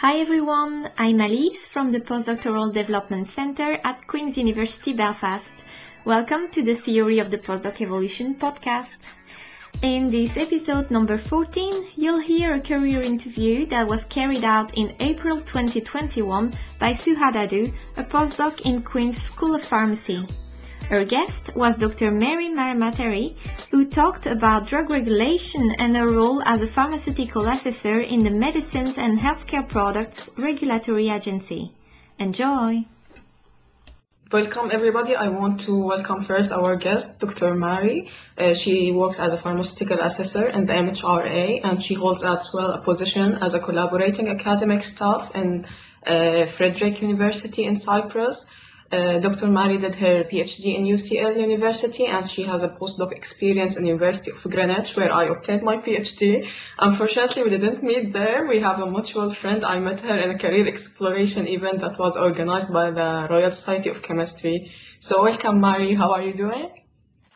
Hi everyone, I'm Alice from the Postdoctoral Development Center at Queen's University Belfast. Welcome to the Theory of the Postdoc Evolution podcast. In this episode number 14, you'll hear a career interview that was carried out in April 2021 by Suha Dadu, a postdoc in Queen's School of Pharmacy. Her guest was Dr. Mary Maramatari, who talked about drug regulation and her role as a pharmaceutical assessor in the Medicines and Healthcare Products Regulatory Agency. Enjoy! Welcome everybody. I want to welcome first our guest, Dr. Mary. Uh, she works as a pharmaceutical assessor in the MHRA and she holds as well a position as a collaborating academic staff in uh, Frederick University in Cyprus. Uh, Dr. Mari did her PhD in UCL University and she has a postdoc experience in University of Greenwich where I obtained my PhD. Unfortunately, we didn't meet there. We have a mutual friend. I met her in a career exploration event that was organized by the Royal Society of Chemistry. So welcome, Mari. How are you doing?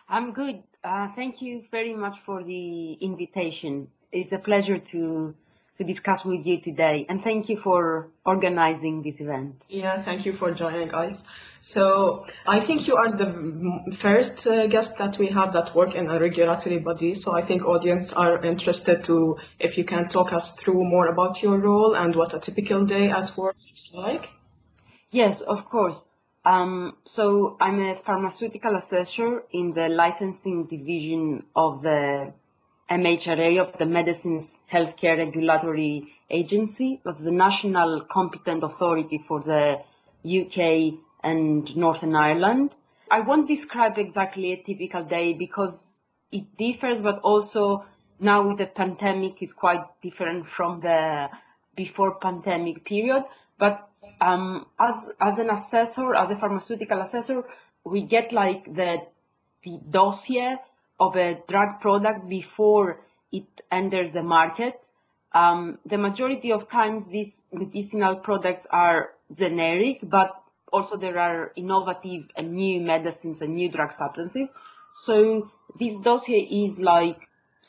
I'm good. Uh, thank you very much for the invitation. It's a pleasure to to discuss with you today. And thank you for organizing this event. Yeah, thank you for joining us. So I think you are the first uh, guest that we have that work in a regulatory body. So I think audience are interested to, if you can talk us through more about your role and what a typical day at work is like. Yes, of course. Um, so I'm a pharmaceutical assessor in the licensing division of the MHRA of the Medicines Healthcare Regulatory Agency, of the national competent authority for the UK and Northern Ireland. I won't describe exactly a typical day because it differs, but also now with the pandemic is quite different from the before pandemic period. But um, as as an assessor, as a pharmaceutical assessor, we get like the the dossier of a drug product before it enters the market. Um, the majority of times these medicinal products are generic, but also there are innovative and new medicines and new drug substances. So this dossier is like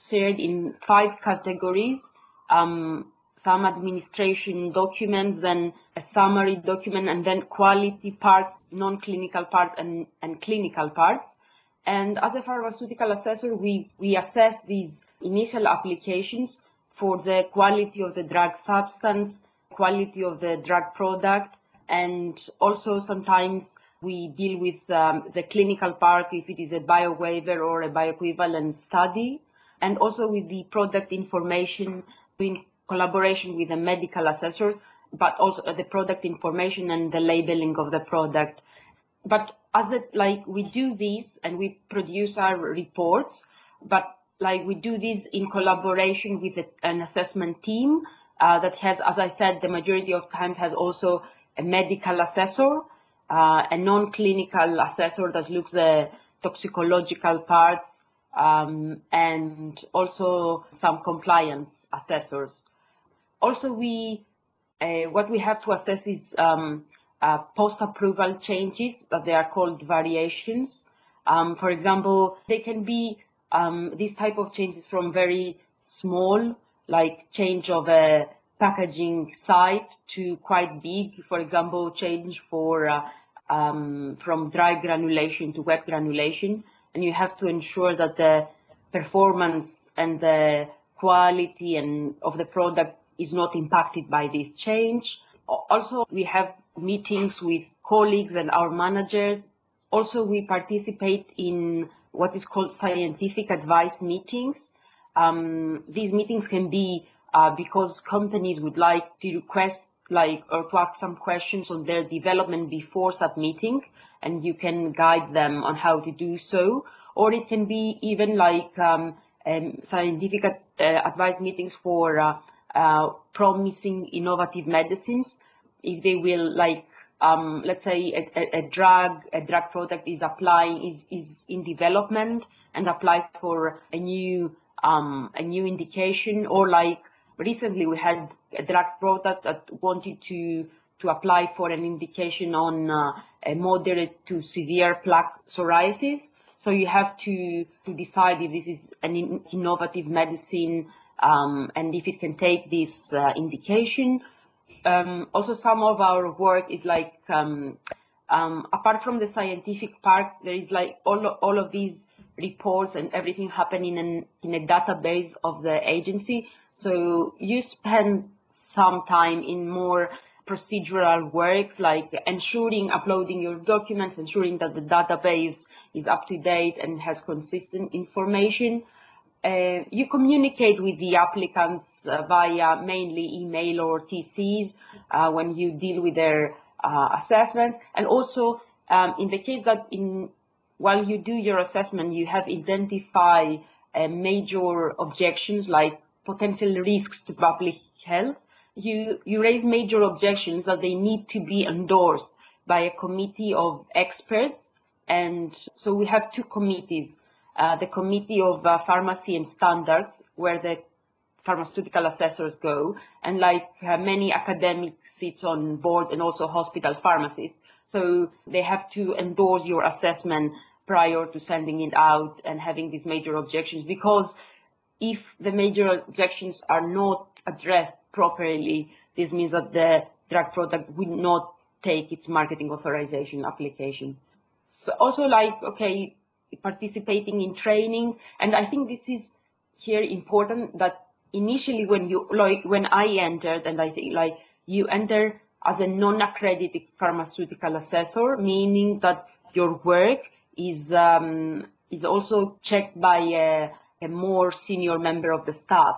shared in five categories. Um, some administration documents, then a summary document, and then quality parts, non-clinical parts, and, and clinical parts. And as a pharmaceutical assessor, we, we assess these initial applications for the quality of the drug substance, quality of the drug product, and also sometimes we deal with um, the clinical part if it is a biowaiver or a bioequivalent study, and also with the product information in collaboration with the medical assessors, but also the product information and the labeling of the product. But as it like we do this and we produce our reports, but like we do this in collaboration with a, an assessment team uh, that has, as I said, the majority of times has also a medical assessor, uh, a non-clinical assessor that looks the toxicological parts, um, and also some compliance assessors. Also, we uh, what we have to assess is um, post-approval changes that they are called variations. Um, for example, they can be um, these type of changes from very small, like change of a packaging site to quite big, for example, change for uh, um, from dry granulation to wet granulation, and you have to ensure that the performance and the quality and of the product is not impacted by this change. Also, we have meetings with colleagues and our managers. Also, we participate in what is called scientific advice meetings. Um, these meetings can be uh, because companies would like to request like or to ask some questions on their development before submitting and you can guide them on how to do so or it can be even like um, um, scientific uh, advice meetings for uh, promising innovative medicines if they will like um, let's say a, a, a, drug a drug product is applying is, is in development and applies for a new um, a new indication or like recently we had a drug product that wanted to to apply for an indication on uh, a moderate to severe plaque psoriasis. So you have to, to decide if this is an in innovative medicine um, and if it can take this uh, indication. Um, also some of our work is like um, um, apart from the scientific part, there is like all all of these reports and everything happening in in a database of the agency. So you spend some time in more procedural works like ensuring uploading your documents, ensuring that the database is up to date and has consistent information. Uh, you communicate with the applicants uh, via mainly email or TCs uh, when you deal with their assessments. And also, um, in the case that in while you do your assessment, you have identified major objections like potential risks to public health, you, raise major objections that they need to be endorsed by a committee of experts. And so we have two committees, the Committee of uh, Pharmacy and Standards, where the pharmaceutical assessors go, and like uh, many academics sit on board and also hospital pharmacists. So they have to endorse your assessment prior to sending it out and having these major objections because if the major objections are not addressed properly, this means that the drug product will not take its marketing authorization application. So also like, okay, participating in training. And I think this is here important that initially when you, like when I entered and I think like you enter as a non-accredited pharmaceutical assessor, meaning that your work is, um, is also checked by a, a more senior member of the staff.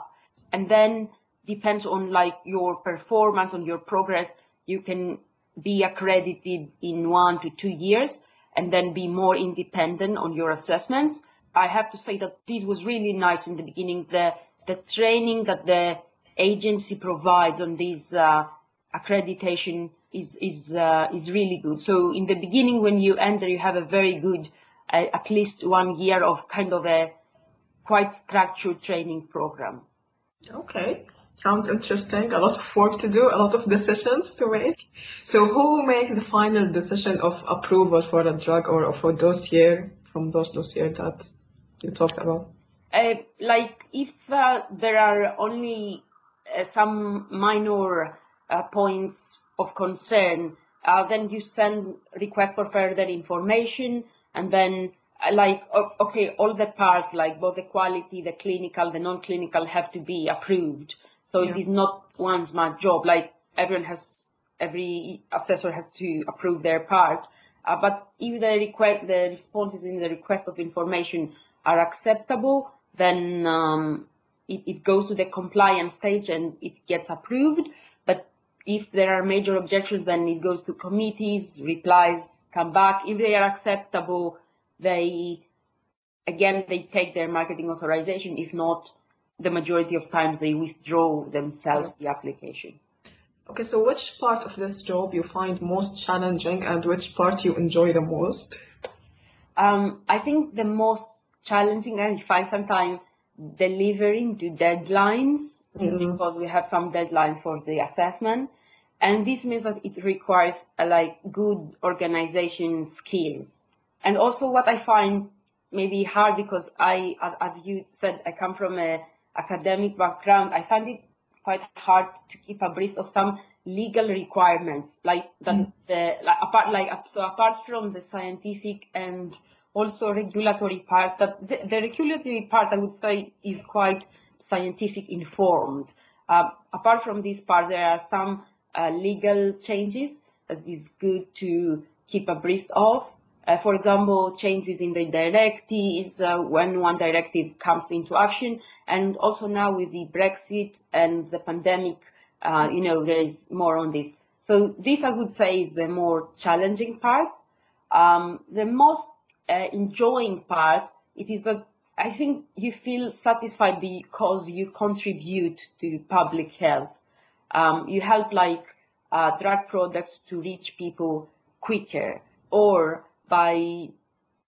And then depends on like your performance, on your progress, you can be accredited in one to two years and then be more independent on your assessments. I have to say that this was really nice in the beginning. The, the training that the agency provides on this uh, accreditation is, is, uh, is really good. So in the beginning, when you enter, you have a very good, uh, at least one year of kind of a quite structured training program. Okay. Sounds interesting. A lot of work to do, a lot of decisions to make. So who makes the final decision of approval for a drug or for a dossier from those dossier that you talked about? Uh, like if uh, there are only uh, some minor uh, points of concern, uh, then you send request for further information and then uh, like okay all the parts like both the quality the clinical the non-clinical have to be approved so yeah. it is not one smart job. Like everyone has, every assessor has to approve their part. Uh, but if the request, the responses in the request of information are acceptable, then um, it, it goes to the compliance stage and it gets approved. But if there are major objections, then it goes to committees, replies come back. If they are acceptable, they again they take their marketing authorization. If not, the majority of times they withdraw themselves the application. Okay, so which part of this job you find most challenging and which part you enjoy the most? Um, I think the most challenging I find sometimes delivering to deadlines mm-hmm. because we have some deadlines for the assessment. And this means that it requires a, like good organization skills. And also what I find maybe hard because I, as, as you said, I come from a academic background, I find it quite hard to keep abreast of some legal requirements, like that mm. the like apart like so apart from the scientific and also regulatory part, that the, the regulatory part I would say is quite scientific informed. Uh, apart from this part, there are some uh, legal changes that is good to keep abreast of. Uh, for example, changes in the directives uh, when one directive comes into action, and also now with the Brexit and the pandemic, uh, you know, there is more on this. So this, I would say, is the more challenging part. Um, the most enjoying part, it is that I think you feel satisfied because you contribute to public health. Um, you help like uh, drug products to reach people quicker or by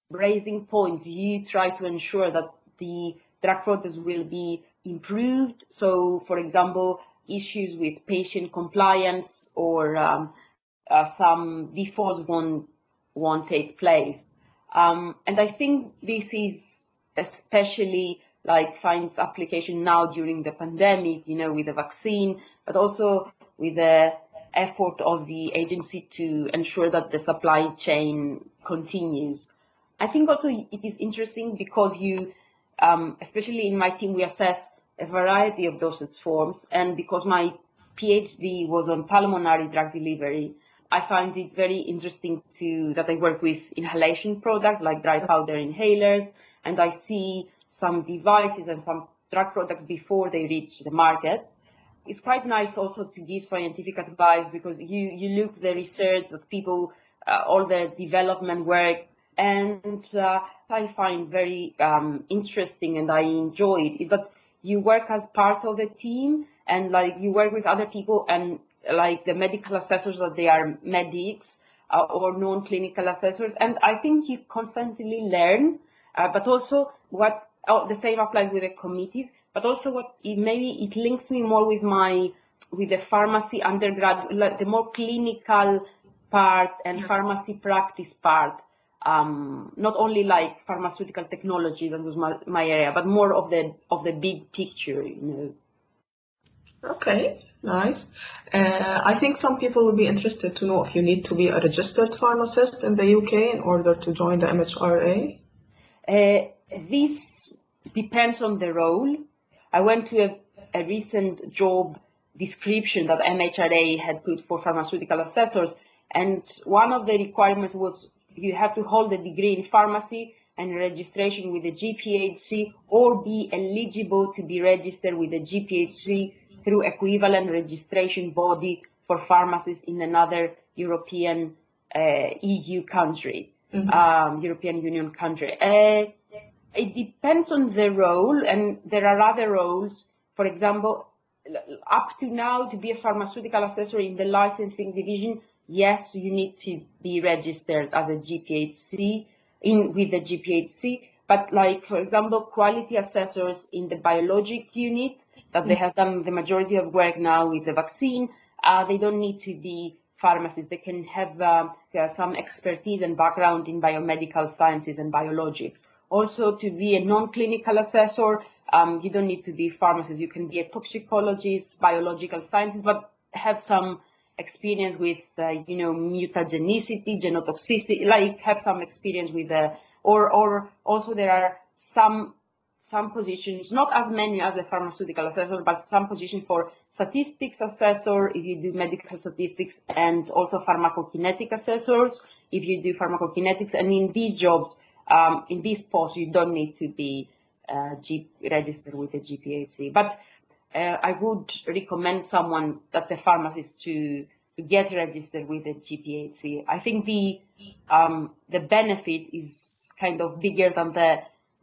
raising points, you try to ensure that the drug products will be improved. So, for example, issues with patient compliance or um, uh, some defaults won't, won't take place. Um, and I think this is especially like finds application now during the pandemic, you know, with the vaccine, but also with the effort of the agency to ensure that the supply chain continues. I think also it is interesting because you, um, especially in my team, we assess a variety of dosage forms, and because my PhD was on pulmonary drug delivery, I find it very interesting to that I work with inhalation products like dry powder inhalers, and I see some devices and some drug products before they reach the market. It's quite nice also to give scientific advice because you, you look the research that people, uh, all the development work, and uh, I find very um, interesting and I enjoy it is that you work as part of a team and like you work with other people and like the medical assessors that they are medics uh, or non-clinical assessors and I think you constantly learn uh, but also what oh, the same applies with the committees, but also what it, maybe it links me more with my with the pharmacy undergrad, like the more clinical part and pharmacy practice part. Um, not only like pharmaceutical technology that was my, my area, but more of the of the big picture, you know. Okay, nice. Uh, I think some people would be interested to know if you need to be a registered pharmacist in the UK in order to join the MHRA. Uh, this depends on the role. I went to a, a recent job description that MHRA had put for pharmaceutical assessors, and one of the requirements was you have to hold a degree in pharmacy and registration with the GPHC or be eligible to be registered with the GPHC through equivalent registration body for pharmacists in another European uh, EU country, mm-hmm. um, European Union country. Uh, it depends on the role, and there are other roles. For example, up to now, to be a pharmaceutical assessor in the licensing division, yes, you need to be registered as a GPHC in with the GPHC. But like, for example, quality assessors in the biologic unit, that they have done the majority of work now with the vaccine, uh, they don't need to be pharmacists. They can have uh, some expertise and background in biomedical sciences and biologics. Also, to be a non-clinical assessor, um, you don't need to be a pharmacist. You can be a toxicologist, biological sciences, but have some experience with, uh, you know, mutagenicity, genotoxicity, like have some experience with, uh, or, or also there are some some positions, not as many as a pharmaceutical assessor, but some position for statistics assessor if you do medical statistics and also pharmacokinetic assessors if you do pharmacokinetics. And in these jobs, um, in this post, you don't need to be uh, registered with the GPHC. But uh, I would recommend someone that's a pharmacist to, to get registered with the GPHC. I think the um, the benefit is kind of bigger than the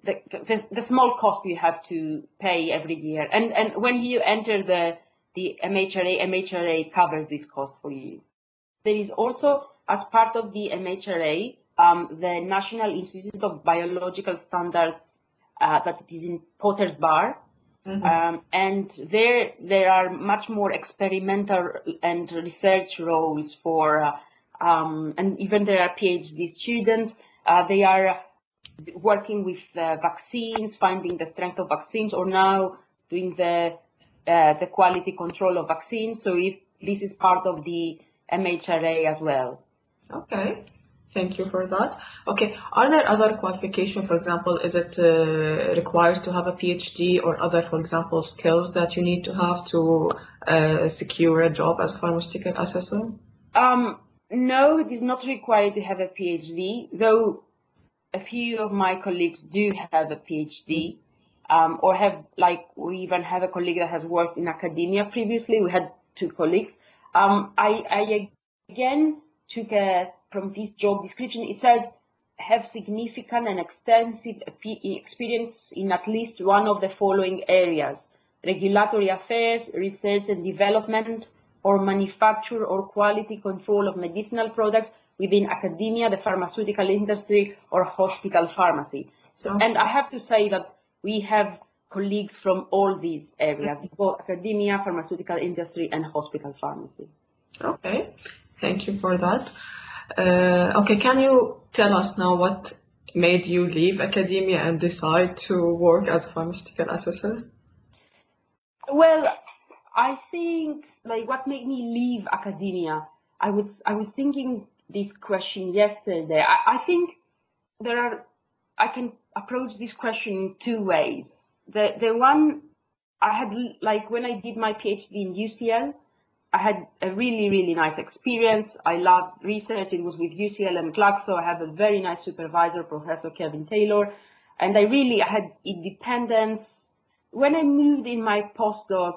the, the, the small cost you have to pay every year. And and when you enter the the MHRA, MHRA covers this cost for you. There is also, as part of the MHRA, um, the National Institute of Biological Standards uh, that is in Potter's Bar. Mm-hmm. Um, and there, there are much more experimental and research roles for, uh, um, and even there are PhD students. Uh, they are working with vaccines, finding the strength of vaccines, or now doing the uh, the quality control of vaccines. So if this is part of the MHRA as well. Okay. Thank you for that. Okay, are there other qualifications? For example, is it uh, required to have a PhD or other, for example, skills that you need to have to uh, secure a job as a pharmaceutical assessor? Um, no, it is not required to have a PhD, though a few of my colleagues do have a PhD. Um, or have like we even have a colleague that has worked in academia previously. We had two colleagues. Um, I, I again took a from this job description, it says have significant and extensive experience in at least one of the following areas, regulatory affairs, research and development, or manufacture or quality control of medicinal products within academia, the pharmaceutical industry, or hospital pharmacy. So, and I have to say that we have colleagues from all these areas, both academia, pharmaceutical industry, and hospital pharmacy. Okay, thank you for that. Uh, okay, can you tell us now what made you leave academia and decide to work as a pharmaceutical assessor? Well, I think like what made me leave academia. I was I was thinking this question yesterday. I, I think there are I can approach this question in two ways. The the one I had like when I did my PhD in UCL, I had a really really nice experience. I loved research. It was with UCL and Glaxo. I had a very nice supervisor, Professor Kevin Taylor, and I really I had independence. When I moved in my postdoc,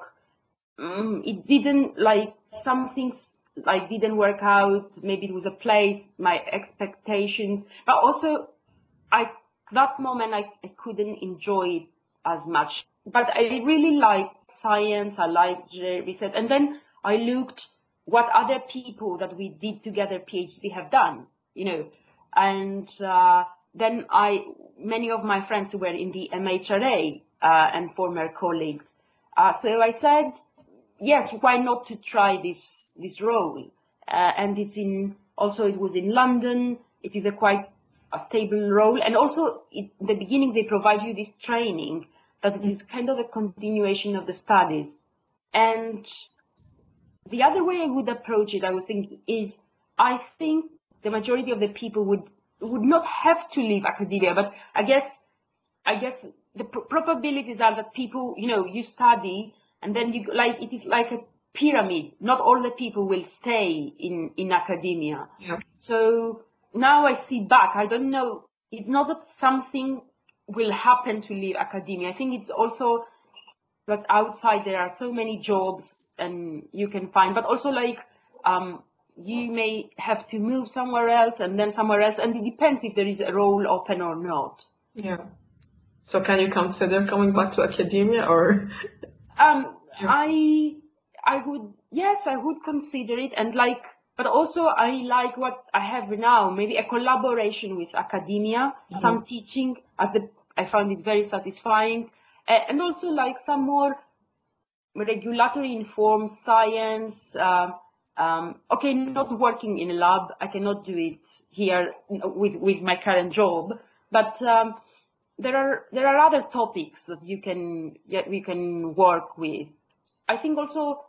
um, it didn't like some things like didn't work out. Maybe it was a place, my expectations, but also I that moment I, I couldn't enjoy it as much. But I really liked science, I liked research. And then I looked what other people that we did together PhD have done, you know. And uh, then I, many of my friends were in the MHRA uh, and former colleagues. Uh, so I said, yes, why not to try this this role? Uh, and it's in also it was in London. It is a quite a stable role. And also, in the beginning, they provide you this training that it is kind of a continuation of the studies. And the other way I would approach it, I was thinking, is I think the majority of the people would would not have to leave academia, but I guess I guess the pr- probabilities are that people, you know, you study and then you like it is like a pyramid. Not all the people will stay in in academia. Yeah. So now I see back, I don't know, it's not that something will happen to leave academia. I think it's also that outside there are so many jobs and you can find, but also like, um, you may have to move somewhere else and then somewhere else, and it depends if there is a role open or not. Yeah. So can you consider coming back to academia or? Um, I, I would, yes, I would consider it, and like, but also I like what I have now, maybe a collaboration with academia, Mhm. some teaching, as the I found it very satisfying, and also like some more regulatory informed science. Um, um, okay, not working in a lab, I cannot do it here with with my current job, but um, there are there are other topics that you can yeah, can work with. I think also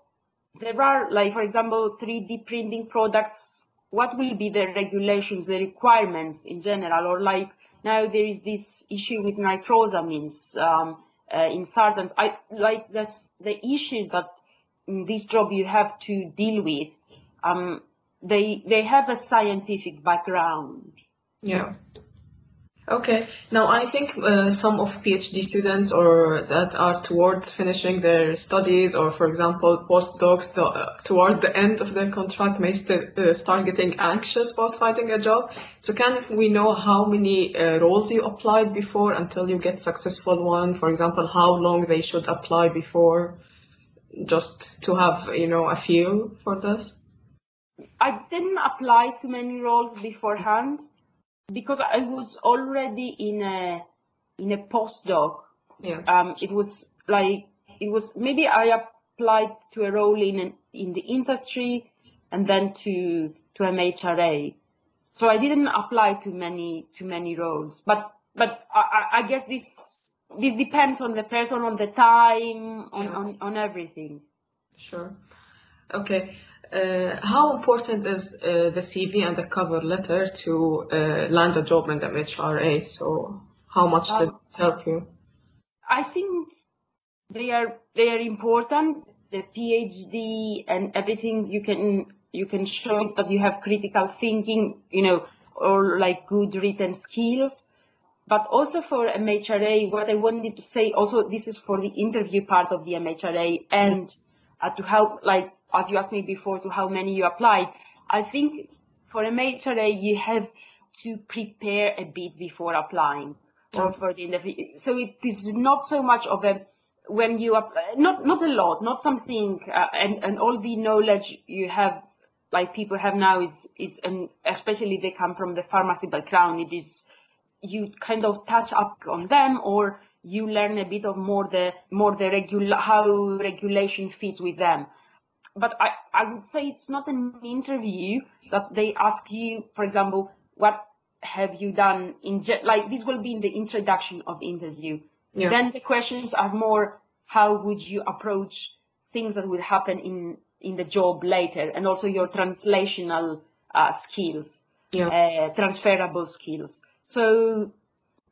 there are like for example 3D printing products. What will be the regulations, the requirements in general, or like now there is this issue with nitrosamines um, uh, in sartans. I like this, the issues that in this job you have to deal with. Um, they they have a scientific background. Yeah. Okay. Now, I think uh, some of PhD students or that are towards finishing their studies, or for example, postdocs uh, toward the end of their contract may st- uh, start getting anxious about finding a job. So, can we know how many uh, roles you applied before until you get successful one? For example, how long they should apply before, just to have you know a feel for this. I didn't apply to many roles beforehand because I was already in a in a postdoc. Yeah. Um, it was like it was maybe I applied to a role in an, in the industry and then to to MHRA. So I didn't apply to many to many roles. But but I, I- guess this this depends on the person, on the time, on Yeah. on, on everything. Sure. Okay. Uh, how important is uh, the CV and the cover letter to uh, land a job in the MHRA? So, how much did Um, it help you? I think they are they are important. The PhD and everything you can you can show that you have critical thinking, you know, or like good written skills. But also for MHRA, what I wanted to say also this is for the interview part of the MHRA and uh, to help like as you asked me before to how many you applied. I think for a MHRA you have to prepare a bit before applying or for the interview. So it is not so much of a when you apply, not not a lot, not something, uh, and and all the knowledge you have, like people have now is is, and especially they come from the pharmacy background. It is you kind of touch up on them, or you learn a bit of more the more the regular how regulation fits with them but I, I would say it's not an interview that they ask you, for example, what have you done in, like this will be in the introduction of the interview. Yeah. Then the questions are more, how would you approach things that will happen in in the job later, and also your translational uh, skills, Yeah. uh, transferable skills. So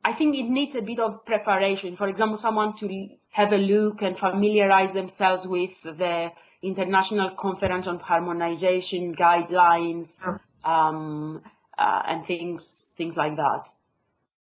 I think it needs a bit of preparation. For example, someone to have a look and familiarize themselves with the International Conference on Harmonization guidelines um, uh, and things things like that.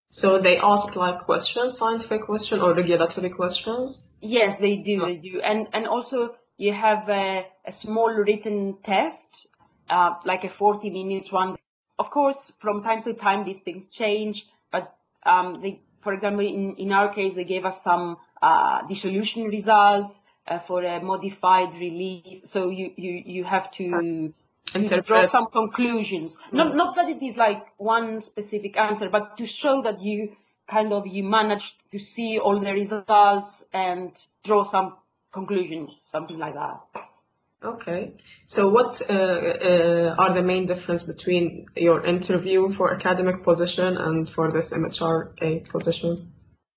So they ask like questions, scientific questions or regulatory questions? Yes, they do. They do, and and also you have a, a small written test, uh, like a forty minutes one. Of course, from time to time these things change, but um, they, for example, in in our case, they gave us some uh, dissolution results for a modified release. So you you you have to. to draw some conclusions. Not not that it is like one specific answer, but to show that you kind of you managed to see all the results and draw some conclusions, something like that. Okay. So what uh, uh, are the main difference between your interview for academic position and for this MHRA position?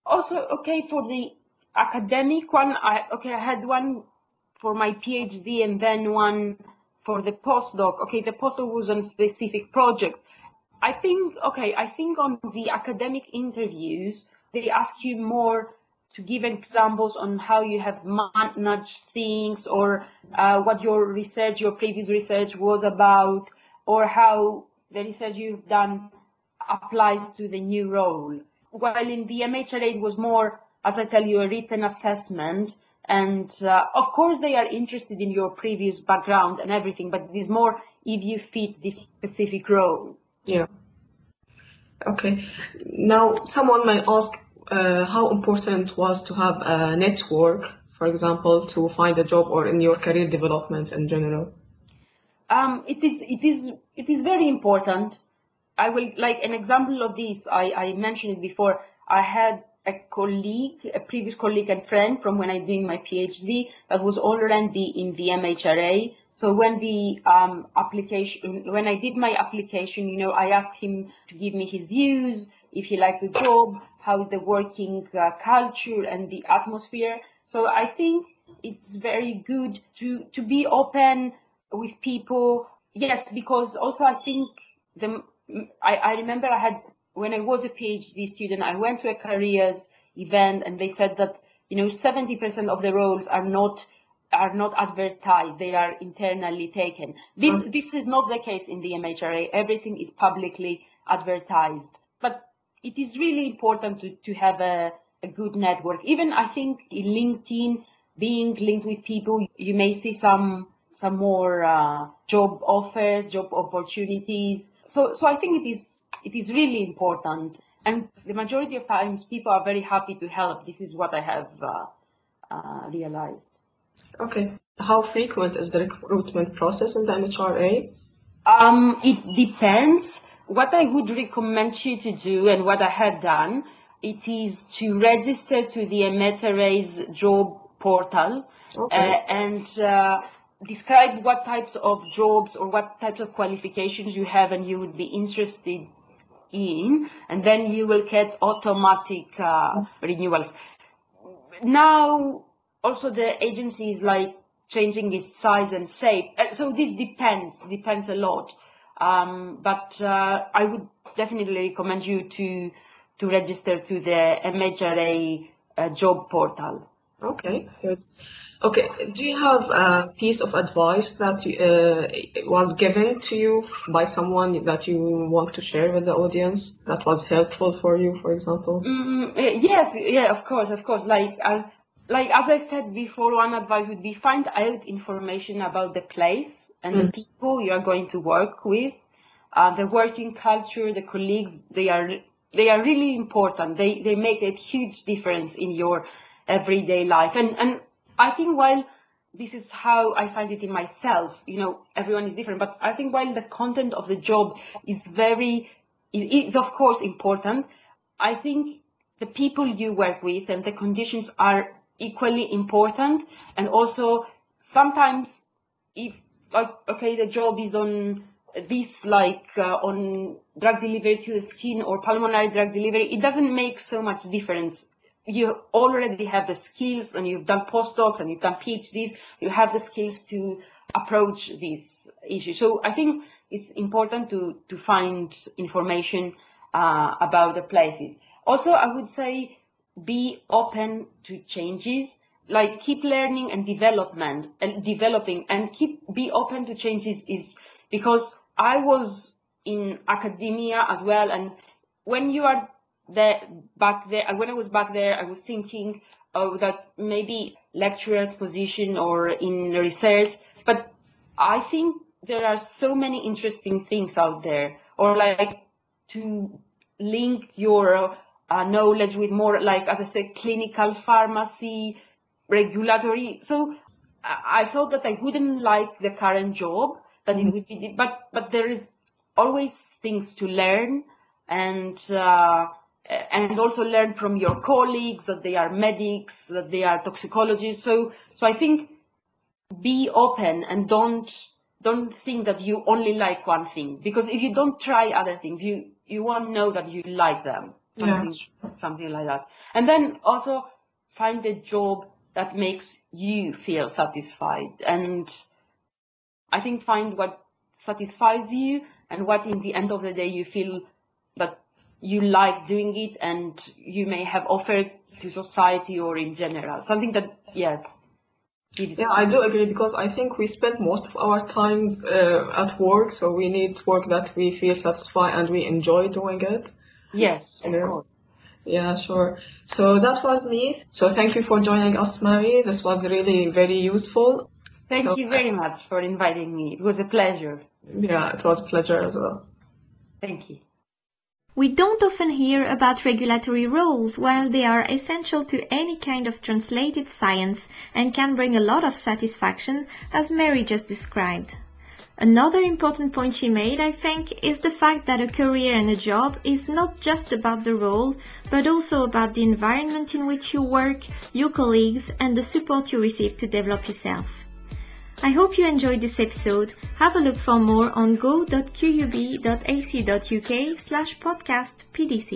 Also, okay, for the academic one, I okay, I had one for my PhD and then one for the postdoc. Okay, the postdoc was on a specific project. I think, okay, I think on the academic interviews, they ask you more to give examples on how you have managed things or uh, what your research, your previous research was about, or how the research you've done applies to the new role. While in the MHRA it was more, as I tell you, a written assessment. And uh, of course they are interested in your previous background and everything, but it is more if you fit this specific role. Yeah. Okay. Now, someone may ask uh, how important was to have a network, for example, to find a job or in your career development in general. Um, it is it is it is very important. I will like an example of this. I, I mentioned it before. I had a colleague, a previous colleague and friend from when I doing my PhD that was already in the MHRA. So when the um, application, when I did my application, you know, I asked him to give me his views, if he likes the job, how is the working uh, culture and the atmosphere. So I think it's very good to to be open with people. Yes, because also I think the I, I remember I had when I was a PhD student, I went to a careers event and they said that you know 70% of the roles are not are not advertised; they are internally taken. This Okay. this is not the case in the MHRA. Everything is publicly advertised, but it is really important to, to have a, a good network. Even I think in LinkedIn, being linked with people, you may see some some more uh, job offers, job opportunities. So so I think it is it is really important. And the majority of times, people are very happy to help. This is what I have uh, uh, realized. Okay. How frequent is the recruitment process in the MHRA? Um, it depends. What I would recommend you to do and what I had done, it is to register to the MHRA's job portal Okay. uh, and uh, describe what types of jobs or what types of qualifications you have and you would be interested in, and then you will get automatic uh, renewals now also the agency is like changing its size and shape. Uh, So this depends, depends a lot. Um, but uh, I would definitely recommend you to to register to the MHRA uh, job portal. Okay, good. Okay, do you have a piece of advice that uh, was given to you by someone that you want to share with the audience that was helpful for you, for example? Mm, eh, yes, yeah, of course, of course. Like, I, like as I said before, one advice would be find out information about the place and the people you are going to work with, uh, the working culture, the colleagues. They are they are really important. They they make a huge difference in your everyday life. And and I think while this is how I find it in myself, you know, everyone is different, but I think while the content of the job is very is, is of course important, I think the people you work with and the conditions are equally important. And also sometimes if like okay the job is on this like uh, on drug delivery to the skin or pulmonary drug delivery, it doesn't make so much difference you already have the skills and you've done postdocs and you've done PhDs, you have the skills to approach this issue. So I think it's important to, to find information uh, about the places. Also, I would say be open to changes, like keep learning and development and developing and keep be open to changes is because I was in academia as well and when you are there back there when I was back there I was thinking of that maybe lecturer's position or in research but I think there are so many interesting things out there or like to link your uh, knowledge with more like as I said clinical pharmacy regulatory. So I, thought that I wouldn't like the current job that it would be but but there is always things to learn and uh, and also learn from your colleagues that they are medics that they are toxicologists. So so I think be open and don't don't think that you only like one thing because if you don't try other things you you won't know that you like them. Something Yeah. something like that. And then also find a job that makes you feel satisfied. And I think find what satisfies you and what in the end of the day you feel you like doing it and you may have offered to society or in general something that yes Yeah, I do agree because I think we spend most of our time uh, at work, so we need work that we feel satisfied and we enjoy doing it. yes of Yeah. course Yeah, sure. So that was me. So thank you for joining us, Mary. This was really very useful. thank So, you very much for inviting me it was a pleasure Yeah, it was a pleasure as well. thank you We don't often hear about regulatory roles while they are essential to any kind of translated science and can bring a lot of satisfaction, as Mary just described. Another important point she made, I think, is the fact that a career and a job is not just about the role, but also about the environment in which you work, your colleagues, and the support you receive to develop yourself. I hope you enjoyed this episode. Have a look for more on go.qub.ac.uk slash podcast PDC.